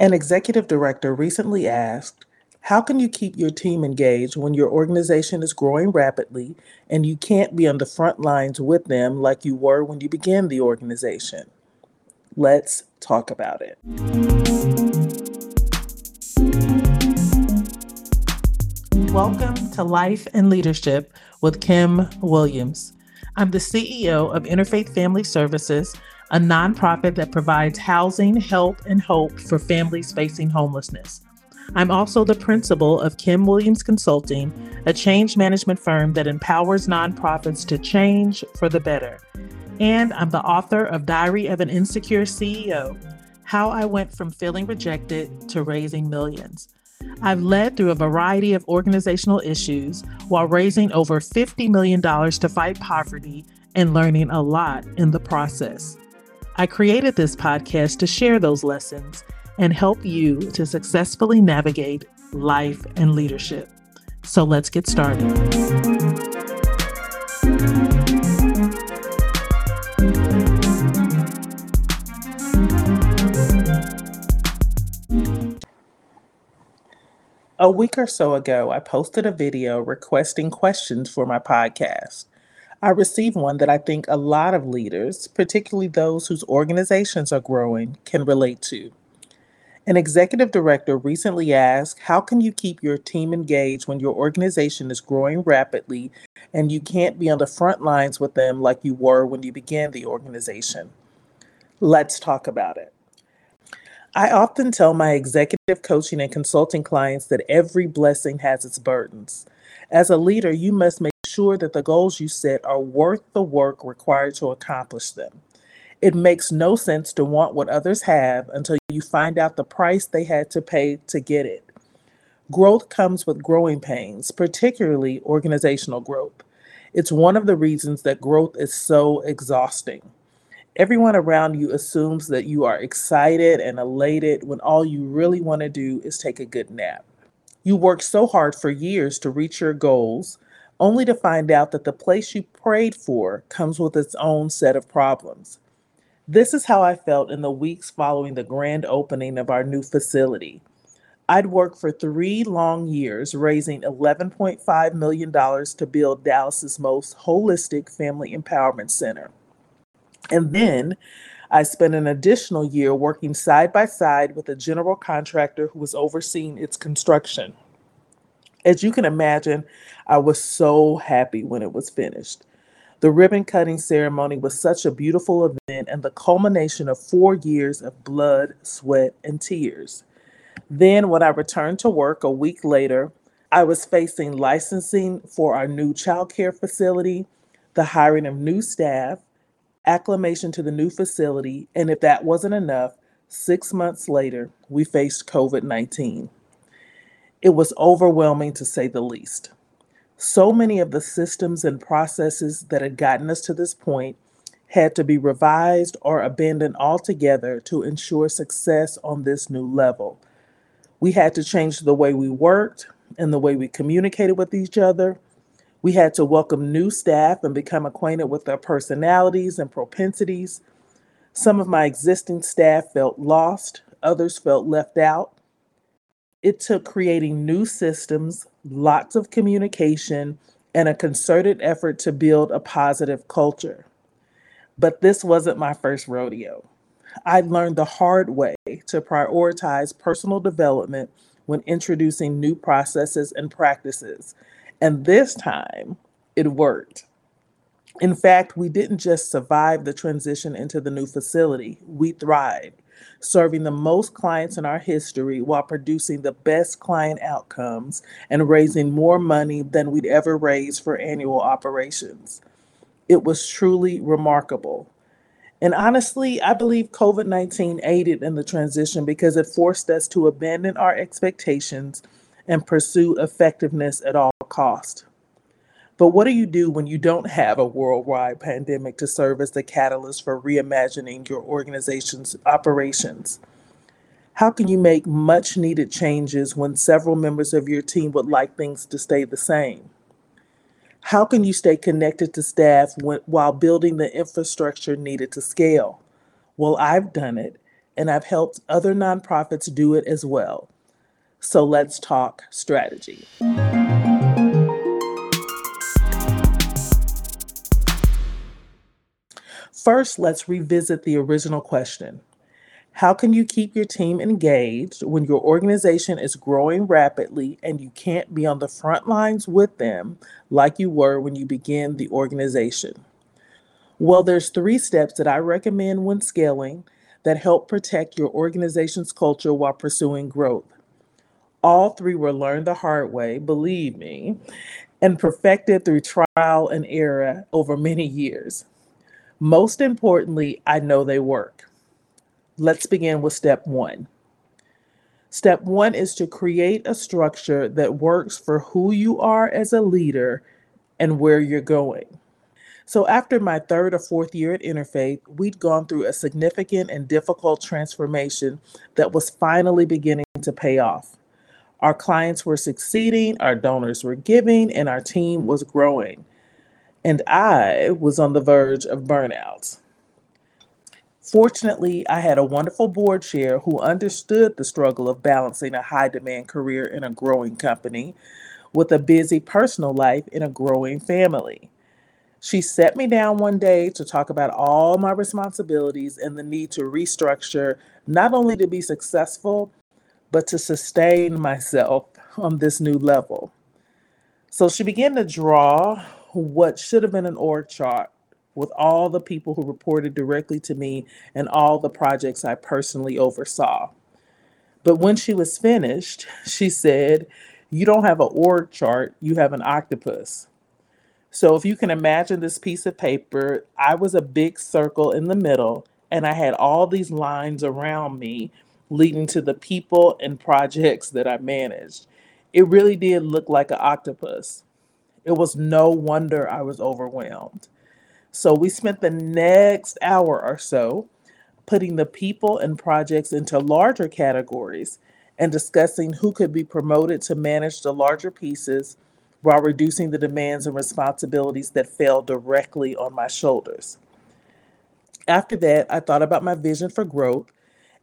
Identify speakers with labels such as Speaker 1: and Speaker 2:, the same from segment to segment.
Speaker 1: An executive director recently asked, How can you keep your team engaged when your organization is growing rapidly and you can't be on the front lines with them like you were when you began the organization? Let's talk about it. Welcome to Life and Leadership with Kim Williams. I'm the CEO of Interfaith Family Services a nonprofit that provides housing, help, and hope for families facing homelessness. I'm also the principal of Kim Williams Consulting, a change management firm that empowers nonprofits to change for the better. And I'm the author of Diary of an Insecure CEO How I Went from Feeling Rejected to Raising Millions. I've led through a variety of organizational issues while raising over $50 million to fight poverty and learning a lot in the process. I created this podcast to share those lessons and help you to successfully navigate life and leadership. So let's get started. A week or so ago, I posted a video requesting questions for my podcast. I received one that I think a lot of leaders, particularly those whose organizations are growing, can relate to. An executive director recently asked, How can you keep your team engaged when your organization is growing rapidly and you can't be on the front lines with them like you were when you began the organization? Let's talk about it. I often tell my executive coaching and consulting clients that every blessing has its burdens. As a leader, you must make sure that the goals you set are worth the work required to accomplish them. It makes no sense to want what others have until you find out the price they had to pay to get it. Growth comes with growing pains, particularly organizational growth. It's one of the reasons that growth is so exhausting. Everyone around you assumes that you are excited and elated when all you really want to do is take a good nap. You work so hard for years to reach your goals, only to find out that the place you prayed for comes with its own set of problems. This is how I felt in the weeks following the grand opening of our new facility. I'd worked for three long years, raising $11.5 million to build Dallas's most holistic family empowerment center. And then I spent an additional year working side by side with a general contractor who was overseeing its construction. As you can imagine, I was so happy when it was finished. The ribbon cutting ceremony was such a beautiful event and the culmination of four years of blood, sweat, and tears. Then, when I returned to work a week later, I was facing licensing for our new child care facility, the hiring of new staff, acclimation to the new facility, and if that wasn't enough, six months later, we faced COVID 19. It was overwhelming to say the least. So many of the systems and processes that had gotten us to this point had to be revised or abandoned altogether to ensure success on this new level. We had to change the way we worked and the way we communicated with each other. We had to welcome new staff and become acquainted with their personalities and propensities. Some of my existing staff felt lost, others felt left out, it took creating new systems, lots of communication, and a concerted effort to build a positive culture. But this wasn't my first rodeo. I learned the hard way to prioritize personal development when introducing new processes and practices. And this time, it worked. In fact, we didn't just survive the transition into the new facility, we thrived serving the most clients in our history while producing the best client outcomes and raising more money than we'd ever raised for annual operations. It was truly remarkable. And honestly, I believe COVID 19 aided in the transition because it forced us to abandon our expectations and pursue effectiveness at all cost. But what do you do when you don't have a worldwide pandemic to serve as the catalyst for reimagining your organization's operations? How can you make much needed changes when several members of your team would like things to stay the same? How can you stay connected to staff when, while building the infrastructure needed to scale? Well, I've done it, and I've helped other nonprofits do it as well. So let's talk strategy. First, let's revisit the original question How can you keep your team engaged when your organization is growing rapidly and you can't be on the front lines with them like you were when you began the organization? Well, there's three steps that I recommend when scaling that help protect your organization's culture while pursuing growth. All three were learned the hard way, believe me, and perfected through trial and error over many years. Most importantly, I know they work. Let's begin with step one. Step one is to create a structure that works for who you are as a leader and where you're going. So, after my third or fourth year at Interfaith, we'd gone through a significant and difficult transformation that was finally beginning to pay off. Our clients were succeeding, our donors were giving, and our team was growing. And I was on the verge of burnout. Fortunately, I had a wonderful board chair who understood the struggle of balancing a high demand career in a growing company with a busy personal life in a growing family. She set me down one day to talk about all my responsibilities and the need to restructure, not only to be successful, but to sustain myself on this new level. So she began to draw what should have been an org chart with all the people who reported directly to me and all the projects I personally oversaw. But when she was finished, she said, You don't have an org chart, you have an octopus. So if you can imagine this piece of paper, I was a big circle in the middle, and I had all these lines around me leading to the people and projects that I managed. It really did look like an octopus. It was no wonder I was overwhelmed. So we spent the next hour or so putting the people and projects into larger categories and discussing who could be promoted to manage the larger pieces while reducing the demands and responsibilities that fell directly on my shoulders. After that, I thought about my vision for growth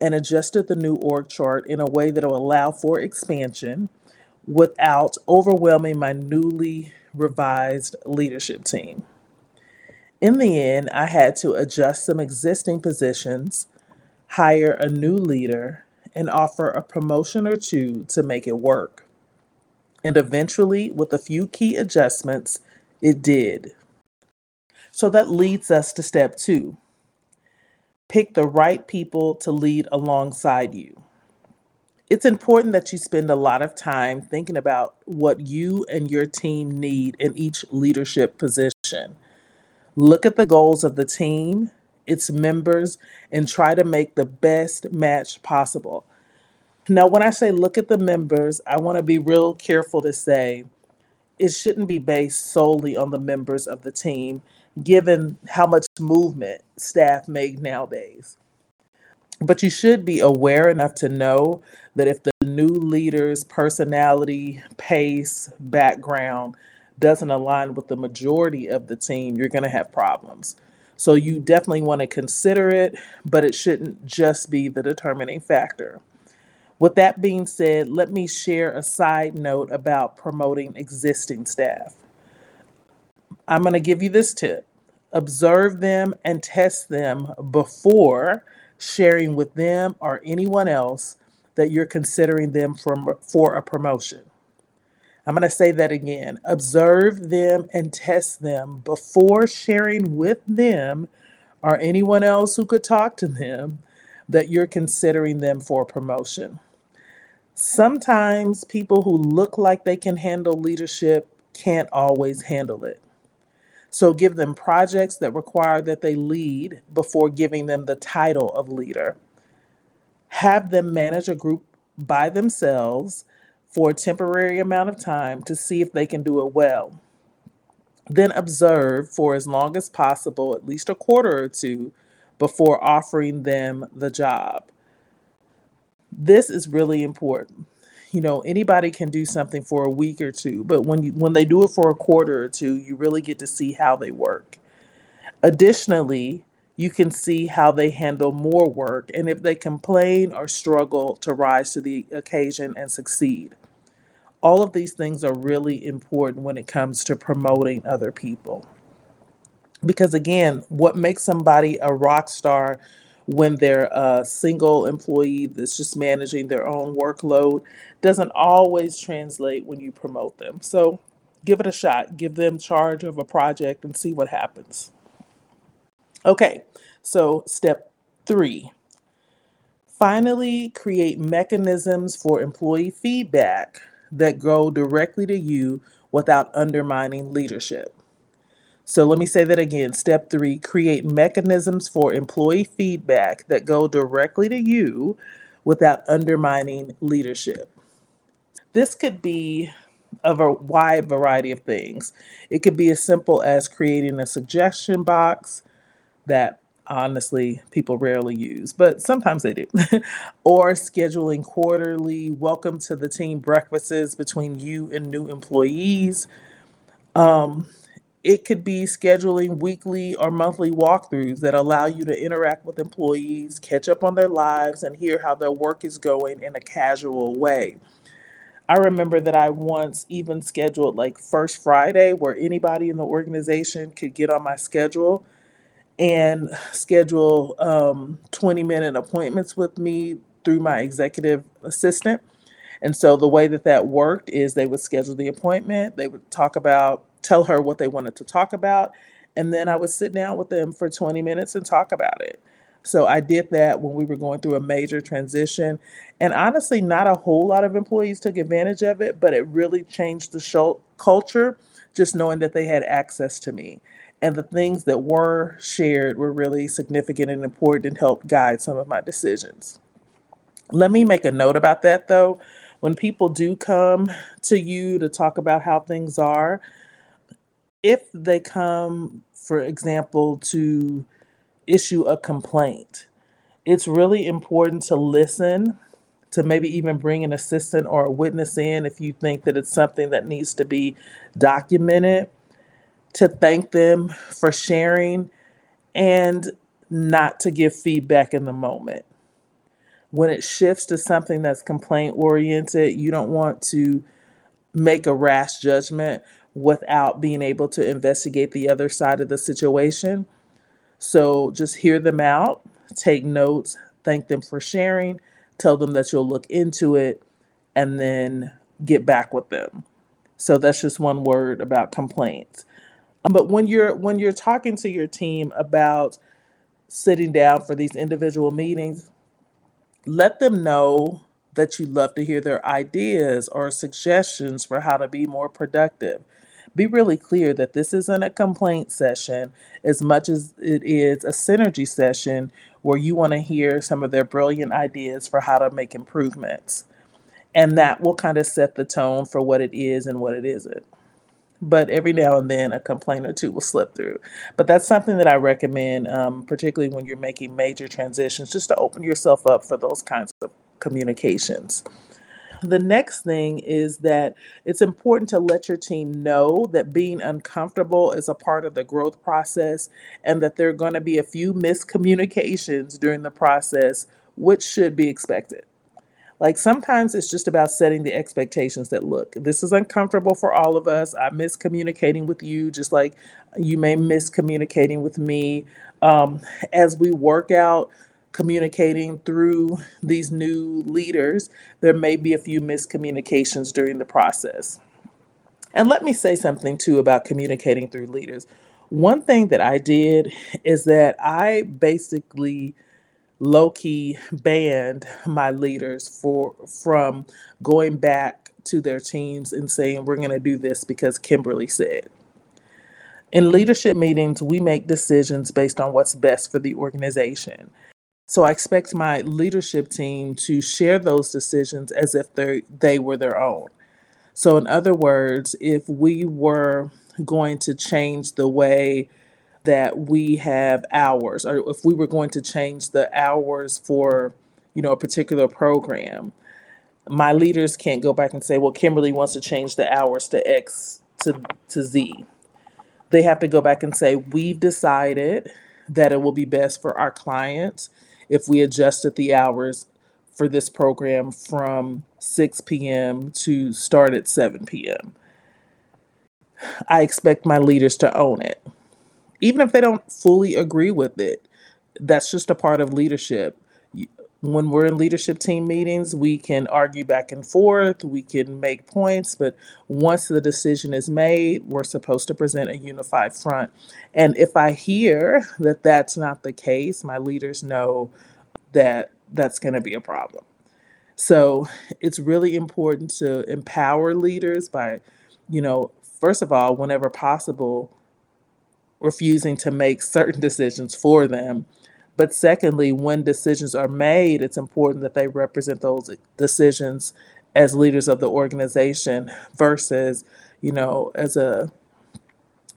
Speaker 1: and adjusted the new org chart in a way that will allow for expansion without overwhelming my newly revised leadership team. In the end, I had to adjust some existing positions, hire a new leader, and offer a promotion or two to make it work. And eventually, with a few key adjustments, it did. So that leads us to step two pick the right people to lead alongside you. It's important that you spend a lot of time thinking about what you and your team need in each leadership position. Look at the goals of the team, its members, and try to make the best match possible. Now, when I say look at the members, I want to be real careful to say it shouldn't be based solely on the members of the team, given how much movement staff make nowadays. But you should be aware enough to know that if the new leader's personality, pace, background doesn't align with the majority of the team, you're going to have problems. So you definitely want to consider it, but it shouldn't just be the determining factor. With that being said, let me share a side note about promoting existing staff. I'm going to give you this tip observe them and test them before sharing with them or anyone else that you're considering them for, for a promotion. I'm going to say that again. Observe them and test them before sharing with them or anyone else who could talk to them that you're considering them for promotion. Sometimes people who look like they can handle leadership can't always handle it. So give them projects that require that they lead before giving them the title of leader. Have them manage a group by themselves for a temporary amount of time to see if they can do it well. Then observe for as long as possible, at least a quarter or two, before offering them the job. This is really important. You know, anybody can do something for a week or two, but when you when they do it for a quarter or two, you really get to see how they work. Additionally, you can see how they handle more work and if they complain or struggle to rise to the occasion and succeed. All of these things are really important when it comes to promoting other people. Because again, what makes somebody a rock star when they're a single employee that's just managing their own workload doesn't always translate when you promote them. So give it a shot, give them charge of a project and see what happens. Okay, so step three finally create mechanisms for employee feedback that go directly to you without undermining leadership. So let me say that again. Step three create mechanisms for employee feedback that go directly to you without undermining leadership. This could be of a wide variety of things. It could be as simple as creating a suggestion box that honestly people rarely use, but sometimes they do, or scheduling quarterly welcome to the team breakfasts between you and new employees. Um, it could be scheduling weekly or monthly walkthroughs that allow you to interact with employees, catch up on their lives, and hear how their work is going in a casual way. I remember that I once even scheduled like First Friday where anybody in the organization could get on my schedule and schedule um, 20 minute appointments with me through my executive assistant. And so the way that that worked is they would schedule the appointment, they would talk about, tell her what they wanted to talk about, and then I would sit down with them for 20 minutes and talk about it. So I did that when we were going through a major transition. And honestly, not a whole lot of employees took advantage of it, but it really changed the show culture just knowing that they had access to me. And the things that were shared were really significant and important and helped guide some of my decisions. Let me make a note about that though. When people do come to you to talk about how things are, if they come, for example, to issue a complaint, it's really important to listen, to maybe even bring an assistant or a witness in if you think that it's something that needs to be documented, to thank them for sharing, and not to give feedback in the moment. When it shifts to something that's complaint oriented, you don't want to make a rash judgment without being able to investigate the other side of the situation. So just hear them out, take notes, thank them for sharing, tell them that you'll look into it, and then get back with them. So that's just one word about complaints. Um, But when you're when you're talking to your team about sitting down for these individual meetings, let them know that you love to hear their ideas or suggestions for how to be more productive. Be really clear that this isn't a complaint session as much as it is a synergy session where you want to hear some of their brilliant ideas for how to make improvements. And that will kind of set the tone for what it is and what it isn't. But every now and then a complaint or two will slip through. But that's something that I recommend, um, particularly when you're making major transitions, just to open yourself up for those kinds of communications. The next thing is that it's important to let your team know that being uncomfortable is a part of the growth process and that there are going to be a few miscommunications during the process, which should be expected. Like sometimes it's just about setting the expectations that look, this is uncomfortable for all of us. I'm miscommunicating with you, just like you may miscommunicating with me. Um, as we work out communicating through these new leaders, there may be a few miscommunications during the process. And let me say something too about communicating through leaders. One thing that I did is that I basically low key banned my leaders for from going back to their teams and saying we're going to do this because Kimberly said. In leadership meetings, we make decisions based on what's best for the organization. So I expect my leadership team to share those decisions as if they they were their own. So in other words, if we were going to change the way that we have hours or if we were going to change the hours for, you know, a particular program, my leaders can't go back and say, well, Kimberly wants to change the hours to X to to Z. They have to go back and say, we've decided that it will be best for our clients if we adjusted the hours for this program from 6 p.m. to start at 7 p.m. I expect my leaders to own it. Even if they don't fully agree with it, that's just a part of leadership. When we're in leadership team meetings, we can argue back and forth, we can make points, but once the decision is made, we're supposed to present a unified front. And if I hear that that's not the case, my leaders know that that's going to be a problem. So it's really important to empower leaders by, you know, first of all, whenever possible, refusing to make certain decisions for them. But secondly, when decisions are made, it's important that they represent those decisions as leaders of the organization versus, you know, as a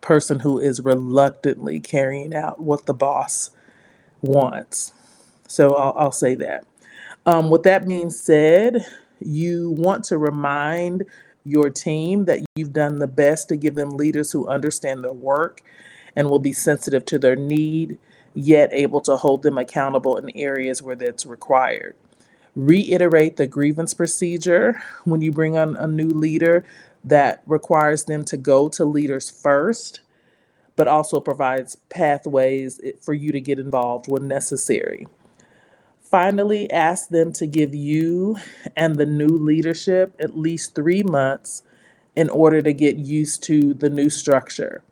Speaker 1: person who is reluctantly carrying out what the boss wants. So I'll, I'll say that. Um, with that being said, you want to remind your team that you've done the best to give them leaders who understand their work and will be sensitive to their need, yet able to hold them accountable in areas where that's required. Reiterate the grievance procedure when you bring on a new leader that requires them to go to leaders first, but also provides pathways for you to get involved when necessary. Finally, ask them to give you and the new leadership at least three months in order to get used to the new structure.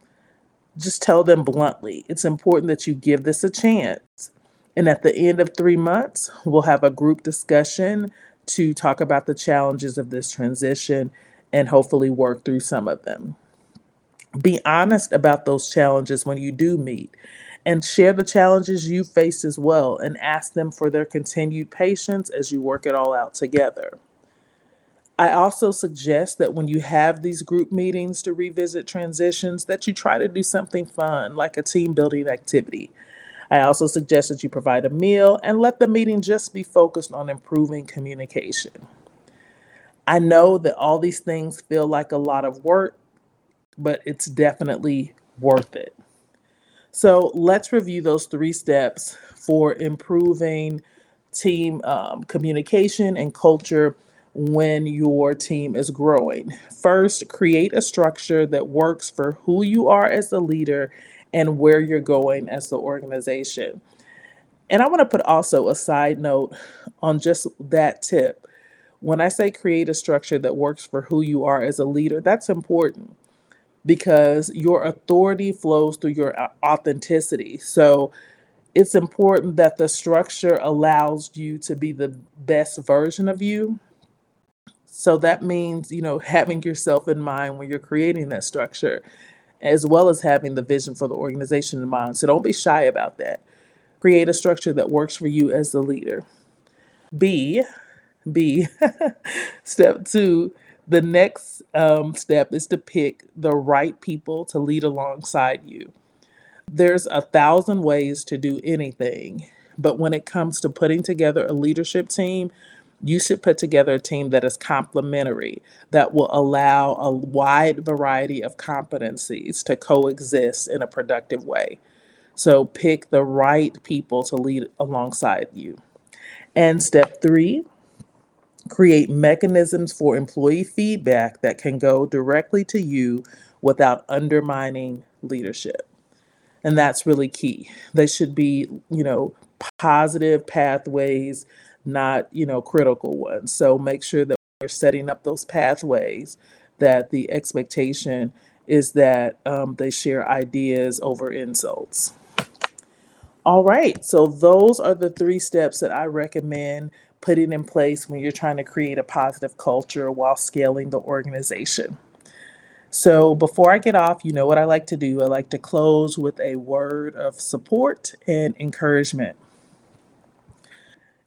Speaker 1: Just tell them bluntly it's important that you give this a chance. And at the end of three months, we'll have a group discussion to talk about the challenges of this transition and hopefully work through some of them. Be honest about those challenges when you do meet and share the challenges you face as well and ask them for their continued patience as you work it all out together. I also suggest that when you have these group meetings to revisit transitions that you try to do something fun like a team building activity. I also suggest that you provide a meal and let the meeting just be focused on improving communication. I know that all these things feel like a lot of work, but it's definitely worth it. So let's review those three steps for improving team um, communication and culture when your team is growing. First, create a structure that works for who you are as a leader and where you're going as the organization. And I want to put also a side note on just that tip. When I say create a structure that works for who you are as a leader, that's important because your authority flows through your authenticity. So it's important that the structure allows you to be the best version of you. So that means, you know, having yourself in mind when you're creating that structure, as well as having the vision for the organization in mind. So don't be shy about that. Create a structure that works for you as the leader. B, B, step two, the next um, step is to pick the right people to lead alongside you. There's a thousand ways to do anything, but when it comes to putting together a leadership team, you should put together a team that is complementary, that will allow a wide variety of competencies to coexist in a productive way. So pick the right people to lead alongside you. And step three, create mechanisms for employee feedback that can go directly to you without undermining leadership. And that's really key. They should be, you know, positive pathways, not, you know, critical ones. So make sure that we're setting up those pathways that the expectation is that um, they share ideas over insults. All right, so those are the three steps that I recommend putting in place when you're trying to create a positive culture while scaling the organization. So before I get off, you know what I like to do? I like to close with a word of support and encouragement.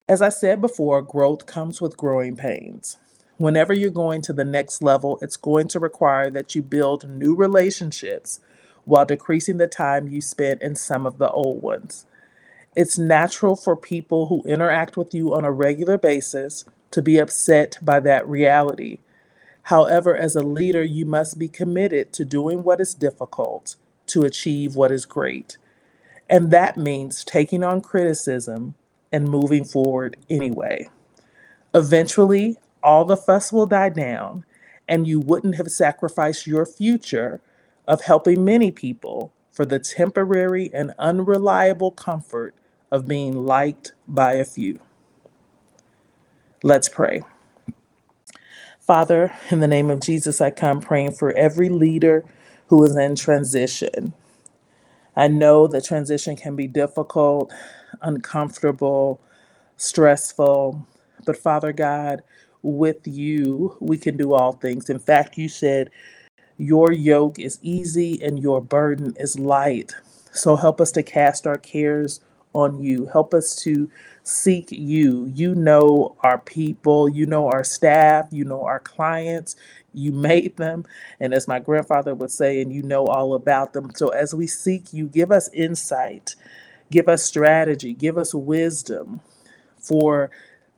Speaker 1: As I said before, growth comes with growing pains. Whenever you're going to the next level, it's going to require that you build new relationships while decreasing the time you spent in some of the old ones. It's natural for people who interact with you on a regular basis to be upset by that reality. However, as a leader, you must be committed to doing what is difficult to achieve what is great. And that means taking on criticism and moving forward anyway. Eventually, all the fuss will die down, and you wouldn't have sacrificed your future of helping many people for the temporary and unreliable comfort of being liked by a few. Let's pray. Father, in the name of Jesus, I come praying for every leader who is in transition. I know that transition can be difficult, uncomfortable, stressful, but Father God, with you, we can do all things. In fact, you said, Your yoke is easy and your burden is light. So help us to cast our cares on you. Help us to seek you. You know our people, you know our staff, you know our clients, you made them. And as my grandfather would say, and you know all about them. So as we seek you, give us insight, give us strategy, give us wisdom for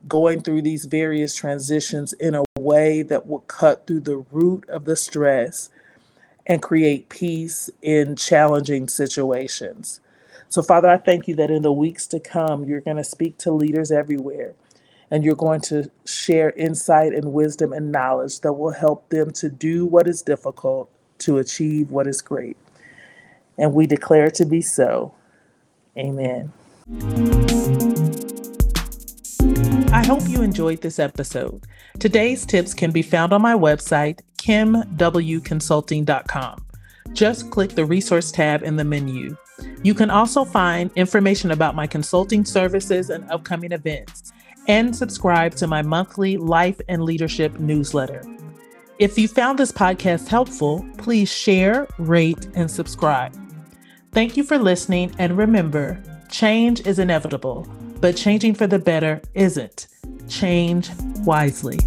Speaker 1: going through these various transitions in a way that will cut through the root of the stress and create peace in challenging situations. So, Father, I thank you that in the weeks to come, you're going to speak to leaders everywhere and you're going to share insight and wisdom and knowledge that will help them to do what is difficult to achieve what is great. And we declare it to be so. Amen. I hope you enjoyed this episode. Today's tips can be found on my website, kimwconsulting.com. Just click the resource tab in the menu. You can also find information about my consulting services and upcoming events, and subscribe to my monthly life and leadership newsletter. If you found this podcast helpful, please share, rate, and subscribe. Thank you for listening, and remember change is inevitable, but changing for the better isn't. Change wisely.